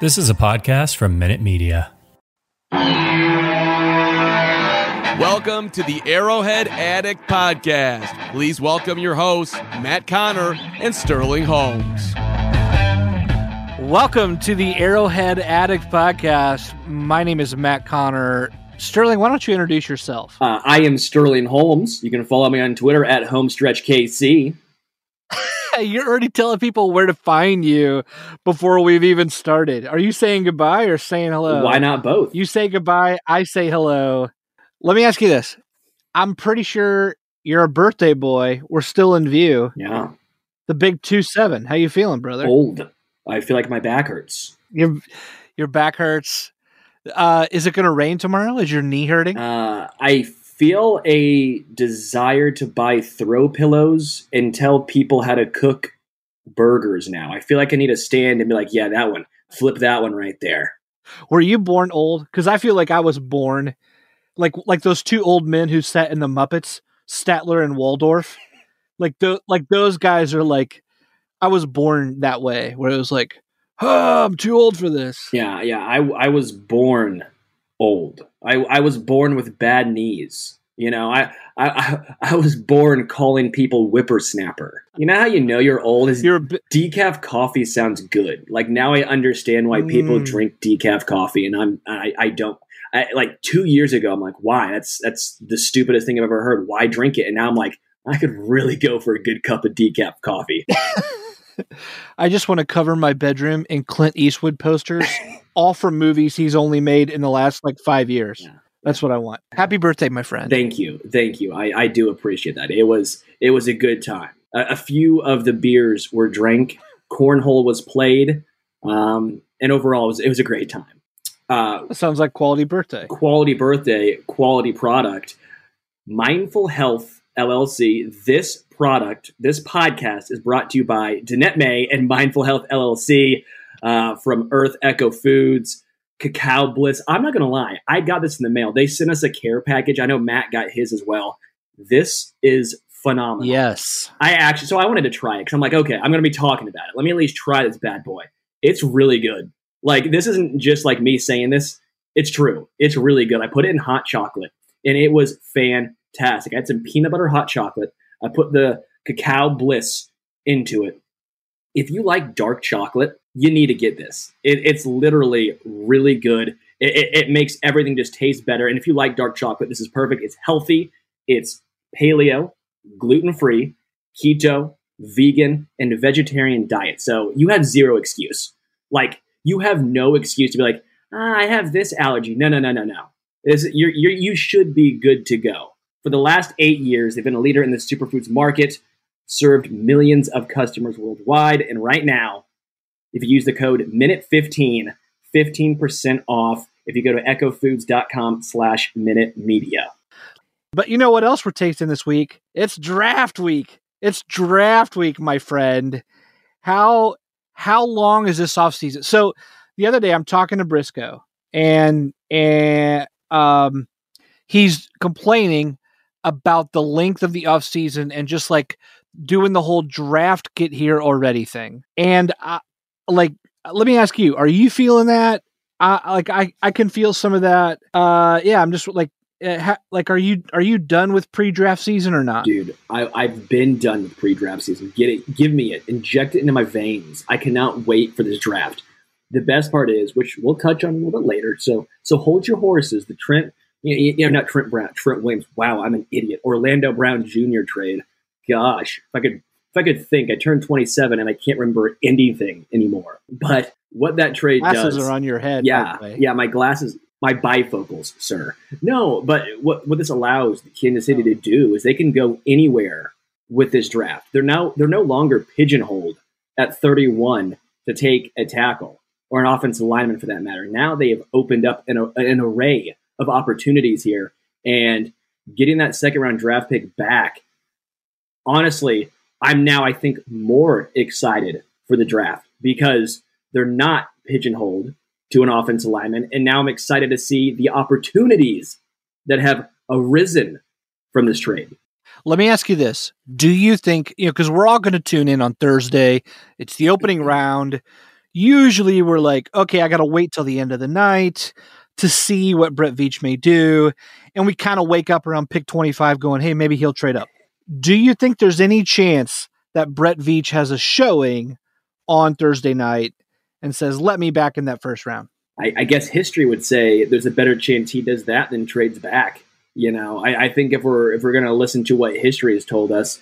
This is a podcast from Minute Media. Welcome to the Arrowhead Addict Podcast. Please welcome your hosts, Matt Conner and Sterling Holmes. Welcome to the Arrowhead Addict Podcast. My name is Matt Conner. Sterling, why don't you introduce yourself? Uh, I am Sterling Holmes. You can follow me on Twitter at HomestretchKC. You're already telling people where to find you before we've even started. Are you saying goodbye or saying hello? Why not both? You say goodbye, I say hello. Let me ask you this. I'm pretty sure you're a birthday boy. We're still in view. Yeah. The big two seven. How you feeling, brother? Old. I feel like my back hurts. Your your back hurts. Uh, is it going to rain tomorrow? Is your knee hurting? Uh, I feel a desire to buy throw pillows and tell people how to cook burgers now. I feel like I need to stand and be like, yeah, that one. Flip that one right there. Were you born old? Because I feel like I was born like like those two old men who sat in the Muppets, Statler and Waldorf. Like the like those guys are like I was born that way, where it was like, oh, I'm too old for this. Yeah, yeah. I I was born old. I I was born with bad knees. You know, I, I I was born calling people whippersnapper. You know how you know you're old is You're a bi- decaf coffee sounds good. Like now I understand why people Mm. drink decaf coffee, and I'm I, I don't. I, like two years ago, I'm like, why? That's that's the stupidest thing I've ever heard. Why drink it? And now I'm like, I could really go for a good cup of decaf coffee. I just want to cover my bedroom in Clint Eastwood posters, all from movies he's only made in the last like five years. Yeah. That's what I want. Happy birthday, my friend. Thank you, thank you. I, I do appreciate that. It was it was a good time. A, a few of the beers were drank. Cornhole was played, um, and overall, it was it was a great time. Uh, sounds like quality birthday. quality birthday, quality product. Mindful Health LLC. This product, this podcast is brought to you by Danette May and Mindful Health LLC uh, from Earth Echo Foods, Cacao Bliss. I'm not going to lie, I got this in the mail. They sent us a care package. I know Matt got his as well. This is phenomenal. Yes. I actually, so I wanted to try it because I'm like, okay, I'm going to be talking about it. Let me at least try this bad boy. It's really good. Like, this isn't just like me saying this. It's true. It's really good. I put it in hot chocolate and it was fantastic. I had some peanut butter hot chocolate. I put the cacao bliss into it. If you like dark chocolate, you need to get this. It, it's literally really good. It, it, it makes everything just taste better. And if you like dark chocolate, this is perfect. It's healthy. It's paleo, gluten free, keto, vegan, and vegetarian diet. So you have zero excuse. Like you have no excuse to be like, ah, I have this allergy. No, no, no, no, no. This, you're, you're, you should be good to go. For the last eight years, they've been a leader in the superfoods market, served millions of customers worldwide, and right now, if you use the code MINUTE15, 15% off if you go to echofoods.com slash minute media. But you know what else we're tasting this week? It's draft week. It's draft week, my friend. How how long is this off season? So the other day I'm talking to Briscoe and and um he's complaining about the length of the off season and just like doing the whole draft get here already thing. And I, like let me ask you, are you feeling that? I like I I can feel some of that. Uh yeah, I'm just like uh, ha, like are you are you done with pre-draft season or not? Dude I, i've been done with pre-draft season. Get it give me it. Inject it into my veins. I cannot wait for this draft. The best part is which we'll touch on a little bit later so so hold your horses. The trent you know, not trent brown trent williams. Wow i'm an idiot. Orlando brown jr trade. Gosh if i could if i could think i turned 27 and i can't remember anything anymore but what that trade glasses does are on your head yeah yeah my glasses my bifocals, sir. No, but what what this allows the Kansas City to do is they can go anywhere with this draft. They're now they're no longer pigeonholed at 31 to take a tackle or an offensive lineman for that matter. Now they have opened up an, an array of opportunities here and getting that second round draft pick back. Honestly, I'm now I think more excited for the draft because they're not pigeonholed to an offensive lineman. And now I'm excited to see the opportunities that have arisen from this trade. Let me ask you this. Do you think, you know, because we're all going to tune in on Thursday, it's the opening round. Usually we're like, okay, I got to wait till the end of the night to see what Brett Veach may do. And we kind of wake up around pick 25 going, hey, maybe he'll trade up. Do you think there's any chance that Brett Veach has a showing on Thursday night and says, "Let me back in that first round." I, I guess history would say there's a better chance he does that than trades back. You know, I, I think if we're if we're going to listen to what history has told us,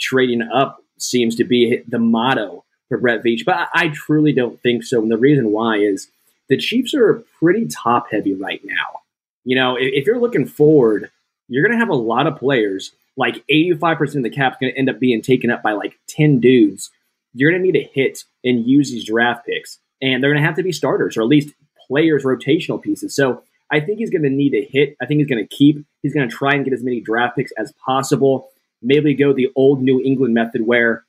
trading up seems to be the motto for Brett Veach. But I, I truly don't think so, and the reason why is the Chiefs are pretty top heavy right now. You know, if, if you're looking forward, you're going to have a lot of players. Like 85% of the cap is going to end up being taken up by like 10 dudes you're going to need to hit and use these draft picks, and they're going to have to be starters or at least players, rotational pieces. So I think he's going to need to hit. I think he's going to keep. He's going to try and get as many draft picks as possible. Maybe go the old New England method where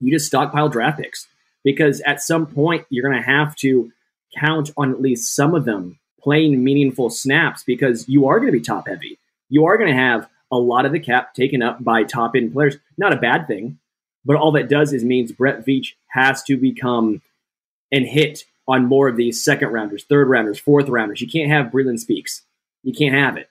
you just stockpile draft picks because at some point you're going to have to count on at least some of them playing meaningful snaps because you are going to be top heavy. You are going to have a lot of the cap taken up by top end players. Not a bad thing. But all that does is means Brett Veach has to become and hit on more of these second rounders, third rounders, fourth rounders. You can't have Breeland Speaks. You can't have it.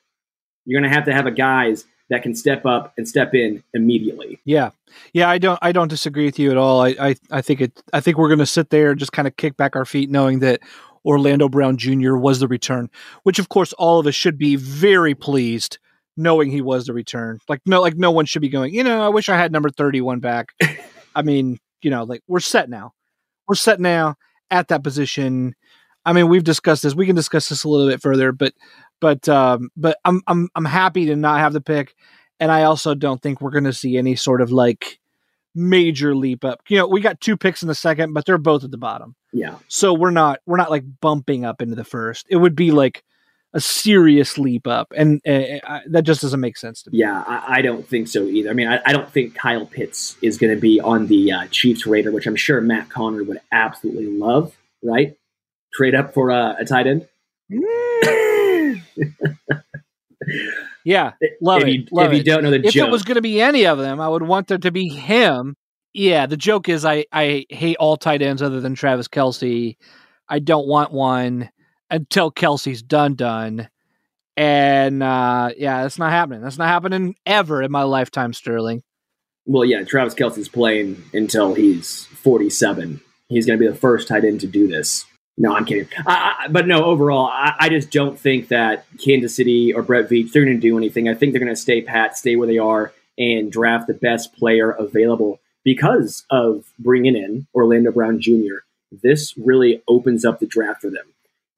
You're going to have to have a guys that can step up and step in immediately. Yeah, yeah, I don't, I don't disagree with you at all. I, I, I think it, I think we're going to sit there and just kind of kick back our feet, knowing that Orlando Brown Jr. was the return, which of course all of us should be very pleased knowing he was the return. Like no, like no one should be going. You know, I wish I had number thirty-one back. I mean, you know, like we're set now. We're set now at that position. I mean, we've discussed this. We can discuss this a little bit further, but but um, but I'm I'm I'm happy to not have the pick, and I also don't think we're going to see any sort of like major leap up. You know, we got two picks in the second, but they're both at the bottom. Yeah. So we're not we're not like bumping up into the first. It would be like a serious leap up, and uh, that just doesn't make sense to me. Yeah, I, I don't think so either. I mean, I, I don't think Kyle Pitts is going to be on the uh, Chiefs radar, which I'm sure Matt Conner would absolutely love. Right? Trade up for uh, a tight end. yeah, love if it. You, love if it. you don't know the joke, if joke, it was going to be any of them, I would want there to be him. Yeah, the joke is I I hate all tight ends other than Travis Kelce. I don't want one until Kelce's done done. And uh, yeah, that's not happening. That's not happening ever in my lifetime, Sterling. Well, yeah, Travis Kelce's playing until he's 47. He's going to be the first tight end to do this. No, I'm kidding. I, I, but no, overall, I, I, just don't think that Kansas City or Brett Veach they're going to do anything. I think they're going to stay pat, stay where they are, and draft the best player available because of bringing in Orlando Brown Jr. This really opens up the draft for them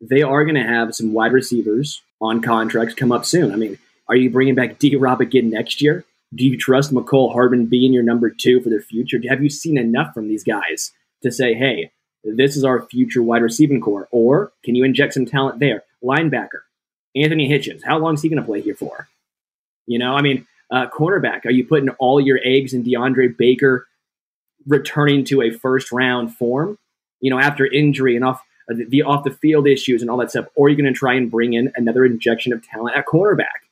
they are going to have some wide receivers on contracts come up soon. I mean, are you bringing back D Rob again next year? Do you trust Mecole Hardman being your number two for the future? Have you seen enough from these guys to say, hey, this is our future wide receiving core? Or can you inject some talent there? Linebacker, Anthony Hitchens, how long is he going to play here for? You know, I mean, uh, cornerback, are you putting all your eggs in DeAndre Baker returning to a first round form? You know, after injury and off Uh, the, the off the field issues and all that stuff, or you're going to try and bring in another injection of talent at cornerback.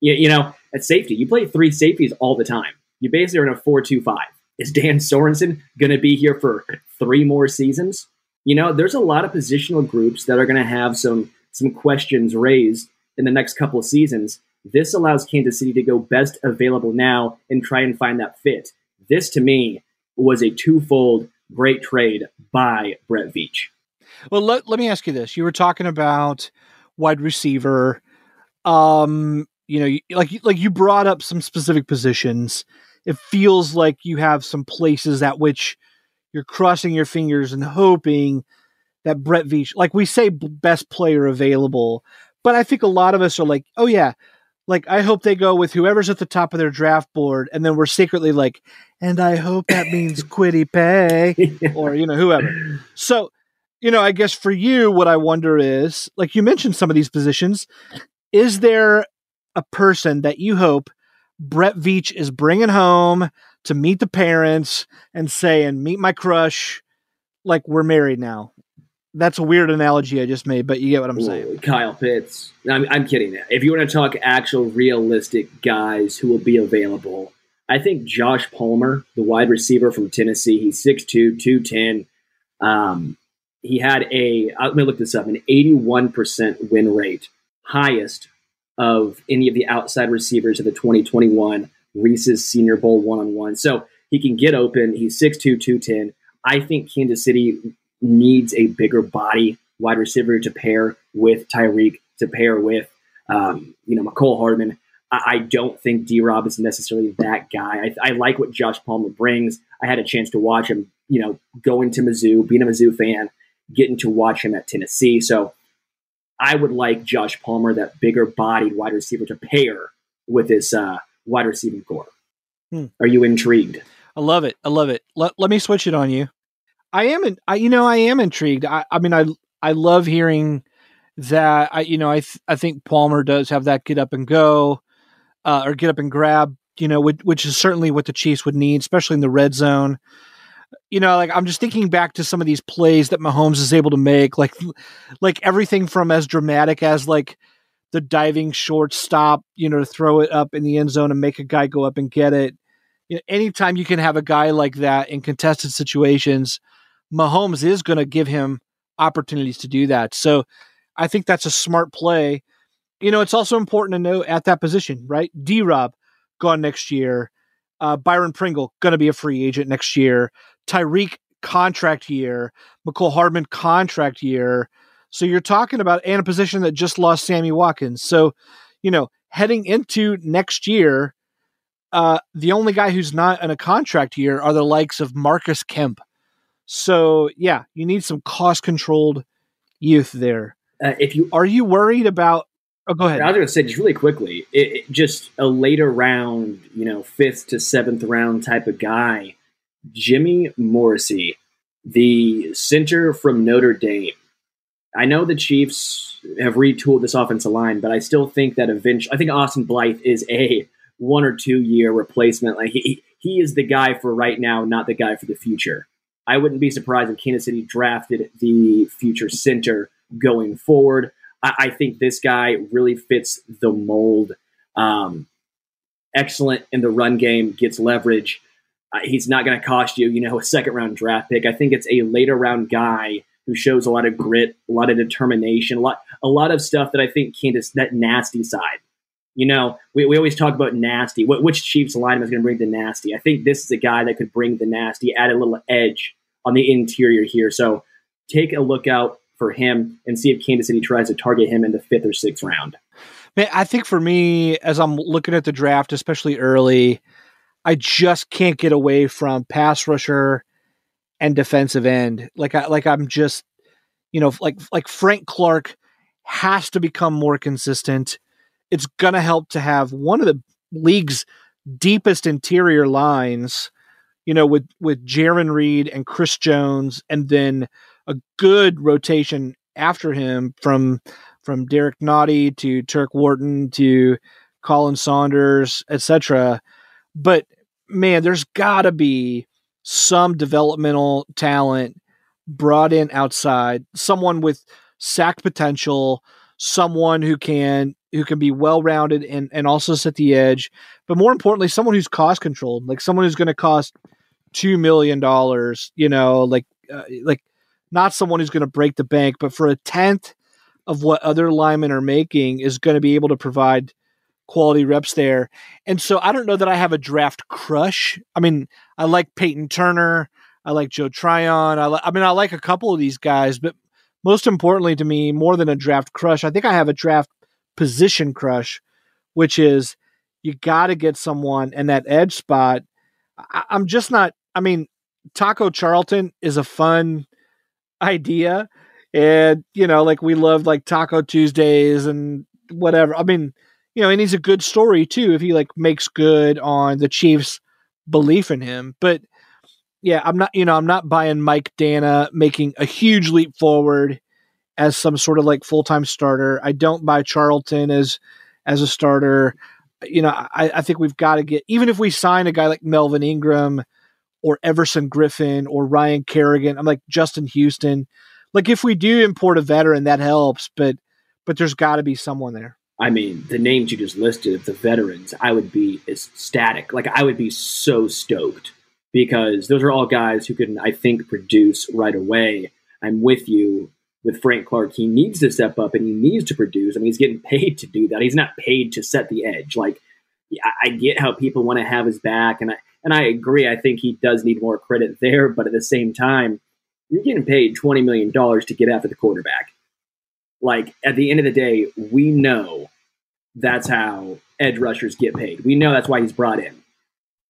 You, you know, at safety, you play three safeties all the time. You basically are in a four-two-five. Is Dan Sorensen going to be here for three more seasons? You know, there's a lot of positional groups that are going to have some some questions raised in the next couple of seasons. This allows Kansas City to go best available now and try and find that fit. This, to me, was a twofold great trade by Brett Veach. Well, let, let me ask you this. You were talking about wide receiver. Um, you know, like like you brought up some specific positions. It feels like you have some places at which you're crossing your fingers and hoping that Brett Veach, like we say, best player available. But I think a lot of us are like, oh yeah, like I hope they go with whoever's at the top of their draft board, and then we're secretly like, and I hope that means Kwity Paye or you know whoever. So, you know, I guess for you, what I wonder is, like you mentioned, some of these positions, is there a person that you hope Brett Veach is bringing home to meet the parents and saying, "Meet my crush," like we're married now? that's a weird analogy I just made, but you get what I'm Ooh, saying. Kyle Pitts. I'm, I'm kidding. If you want to talk actual realistic guys who will be available, I think Josh Palmer, the wide receiver from Tennessee, he's 6'2, 210. Um, he had a, uh, let me look this up, an 81% win rate, highest of any of the outside receivers of the 2021 Reese's Senior Bowl one on one. So he can get open. He's 6'2, 210. I think Kansas City needs a bigger body wide receiver to pair with Tyreek, to pair with, um, you know, Mecole Hardman. I, I don't think D Rob is necessarily that guy. I, I, like what Josh Palmer brings. I had a chance to watch him, you know, going to Mizzou, being a Mizzou fan, getting to watch him at Tennessee. So I would like Josh Palmer, that bigger bodied wide receiver, to pair with his uh, wide receiving core. Hmm. Are you intrigued? I love it. I love it. Let, let me switch it on you. I am, in, I, you know, I am intrigued. I, I mean, I, I love hearing that. I, you know, I, th- I think Palmer does have that get up and go, uh, or get up and grab. You know, which, which is certainly what the Chiefs would need, especially in the red zone. You know, like I'm just thinking back to some of these plays that Mahomes is able to make, like, like everything from as dramatic as like the diving shortstop, you know, to throw it up in the end zone and make a guy go up and get it. You know, anytime you can have a guy like that in contested situations Mahomes is going to give him opportunities to do that. So I think that's a smart play. You know, it's also important to note at that position, right? D Rob gone next year. Uh, Byron Pringle going to be a free agent next year. Tyreek contract year. Mecole Hardman contract year. So you're talking about and a position that just lost Sammy Watkins. So, you know, heading into next year, uh, the only guy who's not in a contract year are the likes of Marcus Kemp, so yeah, you need some cost controlled youth there. Uh, if you are you worried about? Oh, go ahead. I was going to say just really quickly, it, it, just a later round, you know, fifth to seventh round type of guy, Jimmy Morrissey, the center from Notre Dame. I know the Chiefs have retooled this offensive line, but I still think that eventually, I think Austin Blythe is a one or two year replacement. Like he, he is the guy for right now, not the guy for the future. I wouldn't be surprised if Kansas City drafted the future center going forward. I, I think this guy really fits the mold. Um, excellent in the run game, gets leverage. Uh, he's not going to cost you, you know, a second round draft pick. I think it's a later round guy who shows a lot of grit, a lot of determination, a lot, a lot of stuff that I think Kansas that nasty side you know, we, we always talk about nasty. What, which Chiefs lineman is going to bring the nasty? I think this is a guy that could bring the nasty, add a little edge on the interior here. So take a look out for him and see if Kansas City tries to target him in the fifth or sixth round. Man, I think for me, as I'm looking at the draft, especially early, I just can't get away from pass rusher and defensive end. Like I like I'm just, you know, like like Frank Clark has to become more consistent it's going to help to have one of the league's deepest interior lines, you know, with with Jarran Reed and Chris Jones, and then a good rotation after him from from Derrick Nnadi to Turk Wharton to Khalen Saunders, etc. But man, there's got to be some developmental talent brought in outside, someone with sack potential, someone who can who can be well rounded and and also set the edge, but more importantly, someone who's cost controlled, like someone who's going to cost two million dollars. You know, like uh, like not someone who's going to break the bank, but for a tenth of what other linemen are making is going to be able to provide quality reps there. And so I don't know that I have a draft crush. I mean, I like Peyton Turner. I like Joe Tryon. I, li- I mean, I like a couple of these guys, but most importantly to me, more than a draft crush, I think I have a draft position crush, which is you got to get someone in that edge spot. I, I'm just not, I mean, Taco Charlton is a fun idea. And, you know, like we love like Taco Tuesdays and whatever. I mean, you know, and he's a good story too if he like makes good on the Chiefs' belief in him. But yeah, I'm not, you know, I'm not buying Mike Danna making a huge leap forward as some sort of like full time starter. I don't buy Charlton as as a starter. You know, I, I think we've got to get even if we sign a guy like Melvin Ingram or Everson Griffen or Ryan Kerrigan, I'm like Justin Houston. Like if we do import a veteran, that helps, but but there's got to be someone there. I mean, the names you just listed of the veterans, I would be ecstatic. Like I would be so stoked because those are all guys who can, I think, produce right away. I'm with you with Frank Clark. He needs to step up and he needs to produce. I mean, he's getting paid to do that. He's not paid to set the edge. Like, I, get how people want to have his back, and I and I agree. I think he does need more credit there, but at the same time, you're getting paid twenty million dollars to get after the quarterback. Like at the end of the day, we know that's how edge rushers get paid. We know that's why he's brought in.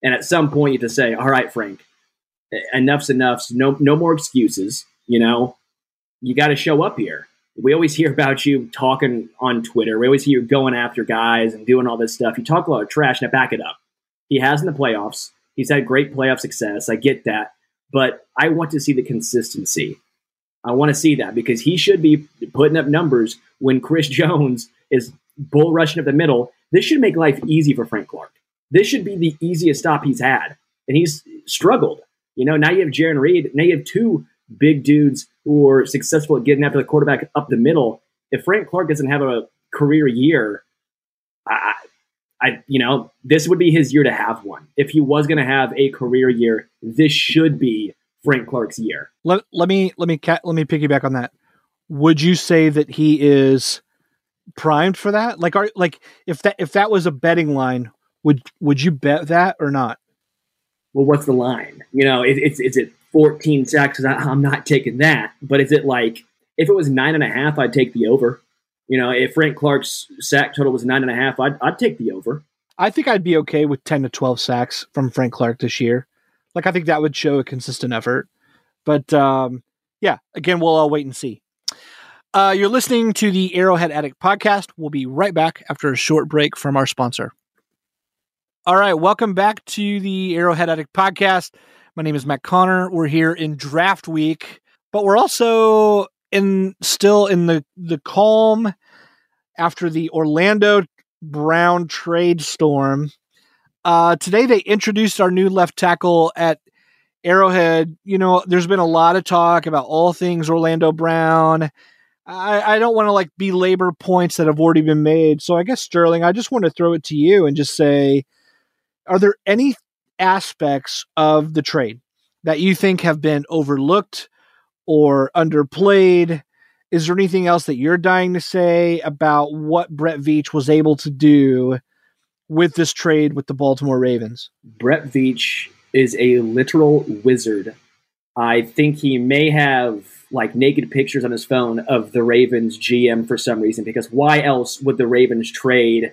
And at some point, you have to say, all right, Frank, enough's enough. No, no more excuses. You know, you got to show up here. We always hear about you talking on Twitter. We always hear you going after guys and doing all this stuff. You talk a lot of trash. Now back it up. He has in the playoffs. He's had great playoff success. I get that. But I want to see the consistency. I want to see that because he should be putting up numbers when Chris Jones is bull rushing up the middle. This should make life easy for Frank Clark. This should be the easiest stop he's had, and he's struggled. You know, now you have Jarran Reed. Now you have two big dudes who are successful at getting after the quarterback up the middle. If Frank Clark doesn't have a career year, I, I, you know, this would be his year to have one. If he was going to have a career year, this should be Frank Clark's year. Let, let me let me let me piggyback on that. Would you say that he is primed for that? Like, are like if that if that was a betting line, would would you bet that or not? Well, what's the line? You know, it, it's is it 14 sacks? I'm not taking that. But is it like if it was nine and a half, I'd take the over. You know, if Frank Clark's sack total was nine and a half, I'd I'd take the over. I think I'd be okay with 10 to 12 sacks from Frank Clark this year. Like I think that would show a consistent effort. But um, yeah, again, we'll all wait and see. Uh, you're listening to the Arrowhead Addict podcast. We'll be right back after a short break from our sponsor. All right, welcome back to the Arrowhead Addict podcast. My name is Matt Conner. We're here in draft week, but we're also in still in the the calm after the Orlando Brown trade storm. Uh, today they introduced our new left tackle at Arrowhead. You know, there's been a lot of talk about all things Orlando Brown. I, I don't want to like belabor points that have already been made. So I guess Sterling, I just want to throw it to you and just say, are there any aspects of the trade that you think have been overlooked or underplayed? Is there anything else that you're dying to say about what Brett Veach was able to do with this trade with the Baltimore Ravens? Brett Veach is a literal wizard. I think he may have like naked pictures on his phone of the Ravens GM for some reason because why else would the Ravens trade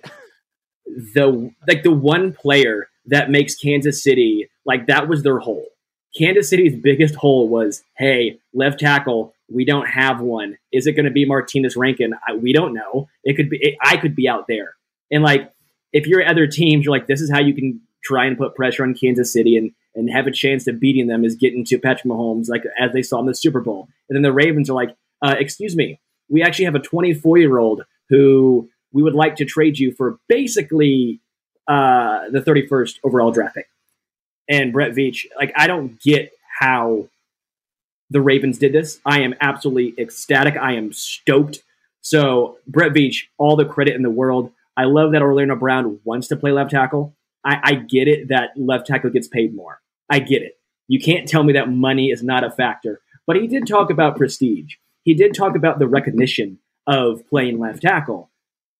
the like the one player that makes Kansas City like that was their hole. Kansas City's biggest hole was, hey, left tackle, we don't have one. Is it going to be Martinas Rankin? I, we don't know. It could be. It, I could be out there. And like, if you're other teams, you're like, this is how you can try and put pressure on Kansas City and and have a chance of beating them is getting to Patrick Mahomes, like as they saw in the Super Bowl. And then the Ravens are like, uh, excuse me, we actually have a 24 year old who we would like to trade you for basically uh, the 31st overall draft pick. And Brett Veach, like, I don't get how the Ravens did this. I am absolutely ecstatic. I am stoked. So, Brett Veach, all the credit in the world. I love that Orlando Brown wants to play left tackle. I, I get it that left tackle gets paid more. I get it. You can't tell me that money is not a factor. But he did talk about prestige. He did talk about the recognition of playing left tackle.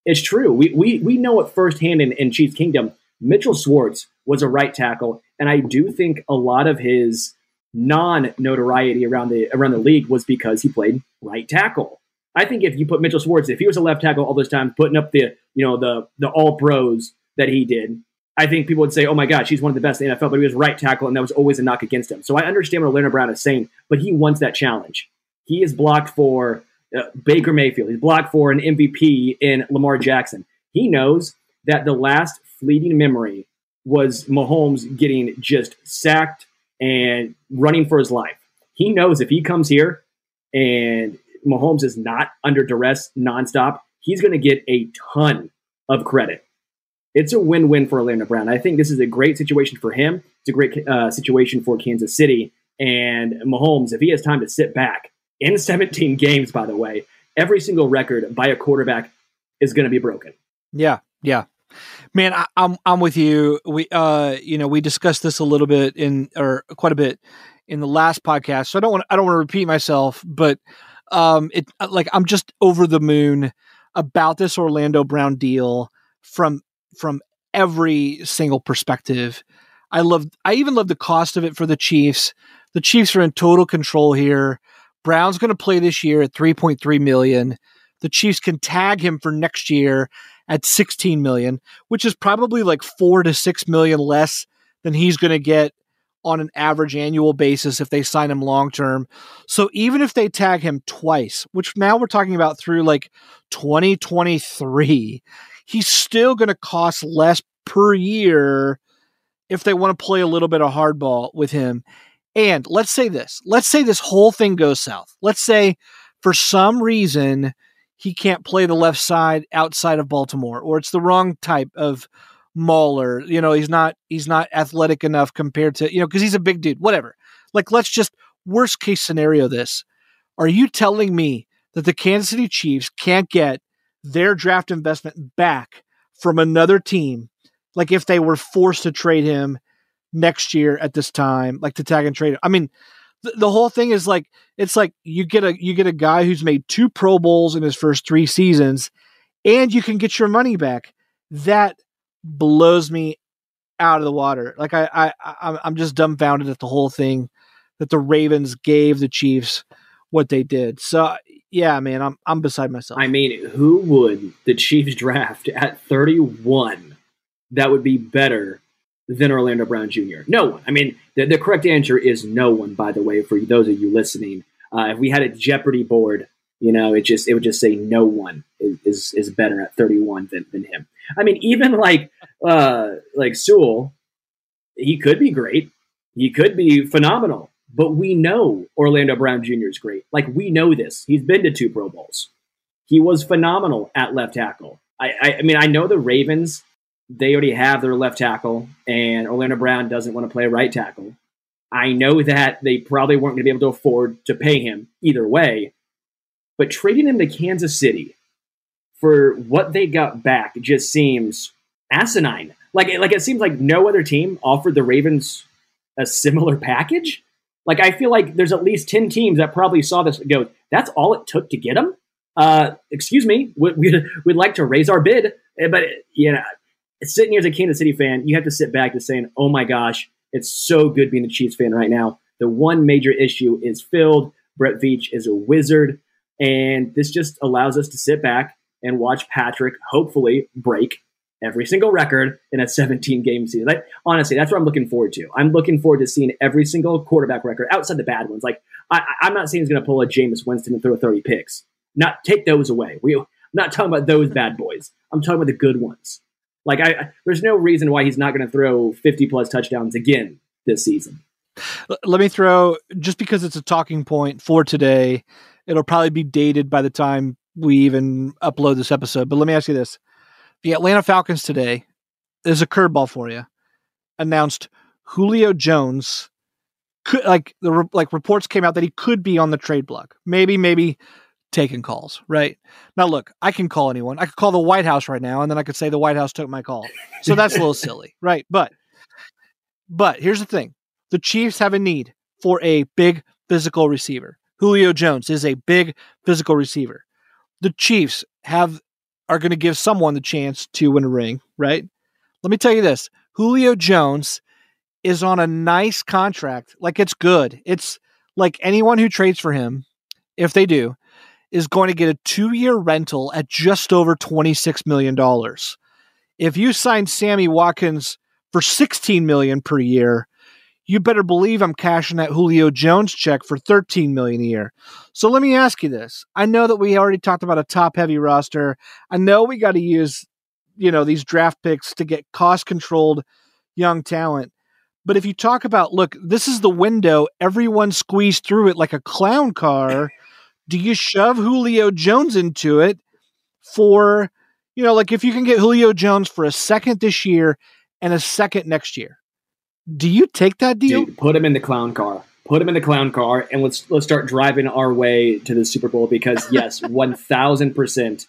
It's true. We, we, we know it firsthand in, in Chiefs Kingdom. Mitchell Schwartz was a right tackle, and I do think a lot of his non notoriety around the around the league was because he played right tackle. I think if you put Mitchell Schwartz, if he was a left tackle all this time, putting up the you know the the all pros that he did, I think people would say, "Oh my gosh, he's one of the best in the NFL." But he was right tackle, and that was always a knock against him. So I understand what Orlando Brown is saying, but he wants that challenge. He is blocked for uh, Baker Mayfield. He's blocked for an MVP in Lamar Jackson. He knows that the last fleeting memory was Mahomes getting just sacked and running for his life. He knows if he comes here and Mahomes is not under duress nonstop, he's going to get a ton of credit. It's a win win for Orlando Brown. I think this is a great situation for him. It's a great uh, situation for Kansas City. And Mahomes, if he has time to sit back in 17 games, by the way, every single record by a quarterback is going to be broken. Yeah, yeah. Man, I, am I'm, I'm with you. We uh you know we discussed this a little bit in or quite a bit in the last podcast. So I don't want I don't want to repeat myself, but um it like I'm just over the moon about this Orlando Brown deal from from every single perspective. I love I even love the cost of it for the Chiefs. The Chiefs are in total control here. Brown's going to play this year at 3.3 million. The Chiefs can tag him for next year at 16 million, which is probably like 4 to 6 million less than he's going to get on an average annual basis if they sign him long term. So even if they tag him twice, which now we're talking about through like 2023, he's still going to cost less per year if they want to play a little bit of hardball with him. And let's say this let's say this whole thing goes south. Let's say for some reason he can't play the left side outside of Baltimore, or it's the wrong type of mauler. You know, he's not he's not athletic enough compared to, you know, because he's a big dude, whatever. Like, let's just worst case scenario this. Are you telling me that the Kansas City Chiefs can't get their draft investment back from another team? Like if they were forced to trade him next year at this time, like to tag and trade. Him. I mean, the, the whole thing is like it's like you get a you get a guy who's made two Pro Bowls in his first three seasons, and you can get your money back. That blows me out of the water. Like I I I'm just dumbfounded at the whole thing that the Ravens gave the Chiefs what they did. So yeah, man, I'm I'm beside myself. I mean, who would the Chiefs draft at 31 that would be better than Orlando Brown Jr.? No one. I mean, the, the correct answer is no one. By the way, for those of you listening, uh, if we had a Jeopardy board, you know, it just it would just say no one is is, better at 31 than, than him. I mean, even like uh, like Sewell, he could be great. He could be phenomenal. But we know Orlando Brown Jr. is great. Like we know this. He's been to two Pro Bowls. He was phenomenal at left tackle. I, I, I mean, I know the Ravens they already have their left tackle, and Orlando Brown doesn't want to play right tackle. I know that they probably weren't going to be able to afford to pay him either way, but trading him to Kansas City for what they got back just seems asinine. Like, like it seems like no other team offered the Ravens a similar package. Like, I feel like there's at least 10 teams that probably saw this go, that's all it took to get him? Uh, excuse me, we, we'd, we'd like to raise our bid. Eh, but, you know, sitting here as a Kansas City fan, you have to sit back to saying, oh my gosh, it's so good being a Chiefs fan right now. The one major issue is filled. Brett Veach is a wizard. And this just allows us to sit back and watch Patrick hopefully break every single record in a 17 game season. Like, honestly, that's what I'm looking forward to. I'm looking forward to seeing every single quarterback record outside the bad ones. Like, I, am not saying he's going to pull a Jameis Winston and throw 30 picks. Not take those away. We, I'm not talking about those bad boys. I'm talking about the good ones. Like, I, there's no reason why he's not going to throw 50 plus touchdowns again this season. Let me throw just because it's a talking point for today. It'll probably be dated by the time we even upload this episode. But let me ask you this: the Atlanta Falcons today is a curveball for you. Announced Julio Jones could like the re- like reports came out that he could be on the trade block. Maybe, maybe taking calls. Right now, look, I can call anyone. I could call the White House right now, and then I could say the White House took my call. So that's a little silly, right? But but here's the thing: the Chiefs have a need for a big physical receiver. Julio Jones is a big physical receiver. The Chiefs have are going to give someone the chance to win a ring, right? Let me tell you this: Julio Jones is on a nice contract. Like it's good. It's like anyone who trades for him, if they do, is going to get a two year rental at just over $26 million. If you sign Sammy Watkins for 16 million per year, you better believe I'm cashing that Julio Jones check for 13 million a year. So let me ask you this. I know that we already talked about a top heavy roster. I know we got to use, you know, these draft picks to get cost controlled young talent. But if you talk about, look, this is the window, everyone squeezed through it like a clown car. Do you shove Julio Jones into it for, you know, like if you can get Julio Jones for a second this year and a second next year, do you take that deal? Dude, put him in the clown car. Put him in the clown car, and let's let's start driving our way to the Super Bowl because yes, one thousand percent.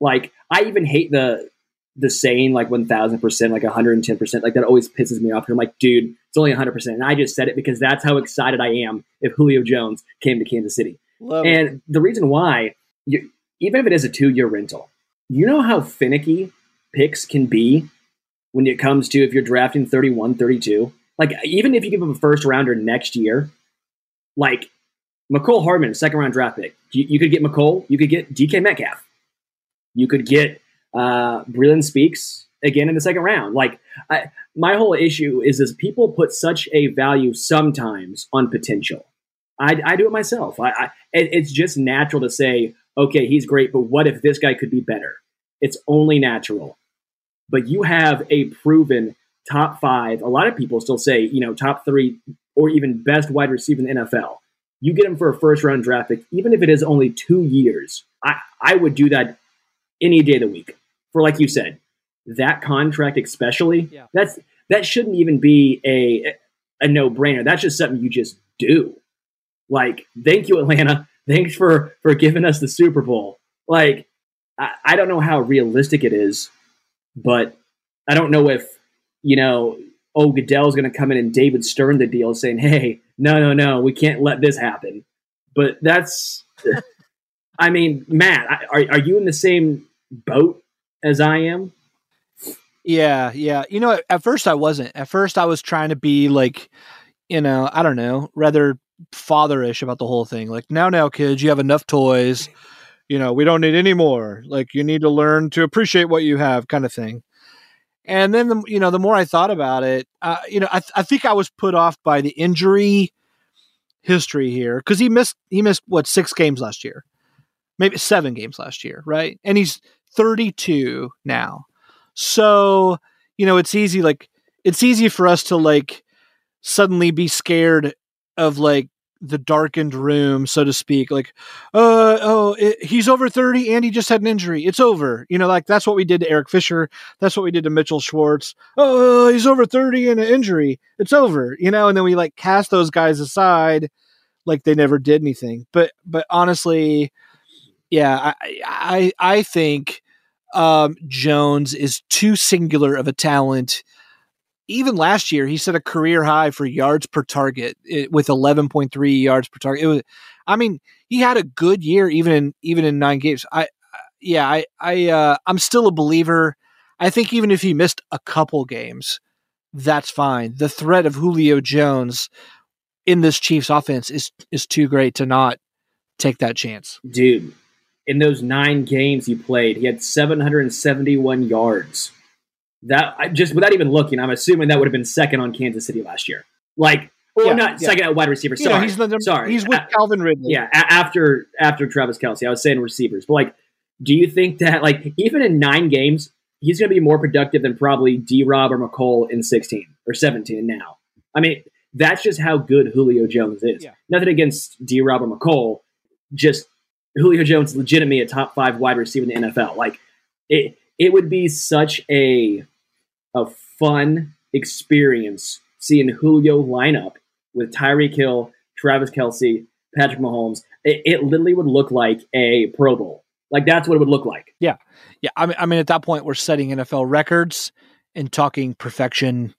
Like I even hate the the saying like 1000%, like 110%, like that always pisses me off. I'm like, dude, it's only 100%. And I just said it because that's how excited I am if Julio Jones came to Kansas City. Love and it. the reason why, you, even if it is a two year rental, you know how finicky picks can be when it comes to if you're drafting 31, 32. Like, even if you give him a first rounder next year, like Mecole Hardman, second round draft pick, you, you could get Mecole, you could get DK Metcalf, you could get uh, Breeland Speaks again in the second round. Like I, my whole issue is is people put such a value sometimes on potential. I, I do it myself. I, I it, it's just natural to say, okay, he's great, but what if this guy could be better? It's only natural. But you have a proven top five. A lot of people still say, you know, top three or even best wide receiver in the NFL. You get him for a first round draft pick, even if it is only two years. I, I would do that any day of the week for like you said, that contract especially, yeah. that's that shouldn't even be a a no brainer. That's just something you just do. Like, thank you, Atlanta. Thanks for for giving us the Super Bowl. Like, I, I don't know how realistic it is, but I don't know if you know. Oh, Goodell's going to come in and David Stern the deal, saying, "Hey, no, no, no, we can't let this happen." But that's, I mean, Matt, are are you in the same boat as I am. Yeah, yeah. You know, at first I wasn't. At first I was trying to be like, you know, I don't know, rather fatherish about the whole thing. Like, now, now, kids, you have enough toys. You know, we don't need any more. Like, you need to learn to appreciate what you have, kind of thing. And then, the, you know, the more I thought about it, uh, you know, I, th- I think I was put off by the injury history here because he missed he missed what six games last year, maybe seven games last year, right? And he's 32 now. So, you know, it's easy like it's easy for us to like suddenly be scared of like the darkened room, so to speak. Like, uh, oh, it, he's over 30 and he just had an injury. It's over. You know, like that's what we did to Eric Fisher. That's what we did to Mitchell Schwartz. Oh, he's over 30 and an injury. It's over, you know, and then we like cast those guys aside like they never did anything. But, but honestly, yeah, I I, I think um, Jones is too singular of a talent. Even last year, he set a career high for yards per target it, with 11.3 yards per target. It was, I mean, he had a good year even in even in nine games. I, yeah, I, I, uh, I'm still a believer. I think even if he missed a couple games, that's fine. The threat of Julio Jones in this Chiefs offense is is too great to not take that chance. Dude, in those nine games he played, he had 771 yards. That I, just without even looking, I'm assuming that would have been second on Kansas City last year. Like, well, yeah, not yeah. second at wide receiver. Sorry, yeah, he's the, sorry. He's with uh, Calvin Ridley. Yeah, a- after after Travis Kelce, I was saying receivers, but like, do you think that like even in nine games, he's going to be more productive than probably D. Rob or Mecole in 16 or 17 now? I mean, that's just how good Julio Jones is. Yeah. Nothing against D. Rob or Mecole, just Julio Jones legitimately a top five wide receiver in the NFL. Like it, it would be such a a fun experience seeing Julio line up with Tyreek Hill, Travis Kelce, Patrick Mahomes, it, it literally would look like a Pro Bowl. Like that's what it would look like. Yeah, yeah. I mean, I mean, at that point, we're setting NFL records and talking perfection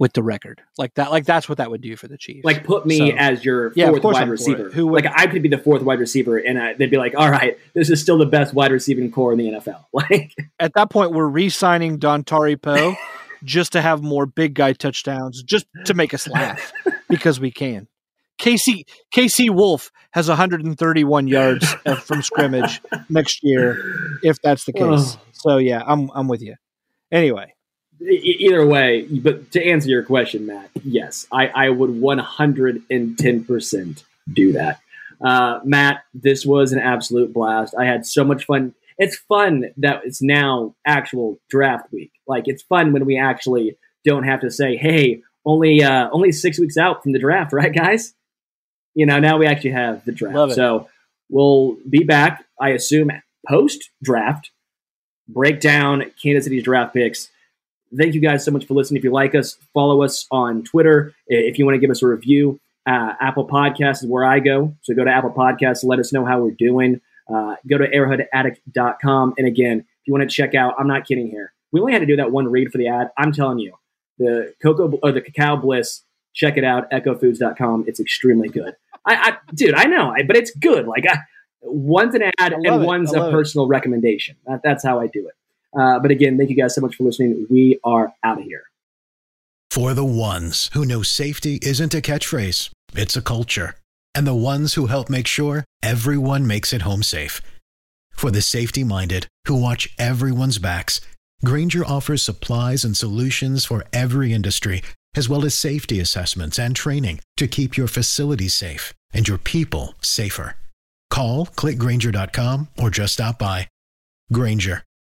with the record. Like that, like that's what that would do for the Chiefs. Like put me So- as your fourth course wide I'm receiver. Who would- like I could be the fourth wide receiver, and I, they'd be like, "All right, this is still the best wide receiving corps in the NFL." Like, at that point, we're re-signing Dontari Poe just to have more big guy touchdowns, just to make us laugh because we can. Casey Casey Wolf has 131 yards uh, from scrimmage next year, if that's the case. Oh. So yeah, I'm I'm with you. Anyway, either way, but to answer your question, Matt, yes, I, I would 110% do that. Uh, Matt, this was an absolute blast. I had so much fun. It's fun that it's now actual draft week. Like it's fun when we actually don't have to say, "Hey, only uh, only six weeks out from the draft, right, guys?" You know, now we actually have the draft. So we'll be back, I assume, post draft. Break down Kansas City's draft picks thank you guys so much for listening. If you like us, follow us on Twitter. If you want to give us a review, uh, Apple Podcasts is where I go. So go to Apple Podcasts, let us know how we're doing. Uh, go to arrowheadaddict.com. And again, if you want to check out, I'm not kidding here. We only had to do that one read for the ad. I'm telling you, the cocoa or the cacao bliss, check it out, echofoods.com. It's extremely good. I, I dude, I know, I, but it's good. Like I, one's an ad and one's a love it. personal recommendation. That, that's how I do it. Uh, but again, thank you guys so much for listening. We are out of here. For the ones who know safety isn't a catchphrase, it's a culture. And the ones who help make sure everyone makes it home safe. For the safety minded who watch everyone's backs, Grainger offers supplies and solutions for every industry, as well as safety assessments and training to keep your facilities safe and your people safer. Call clickgrainger.com or just stop by. Grainger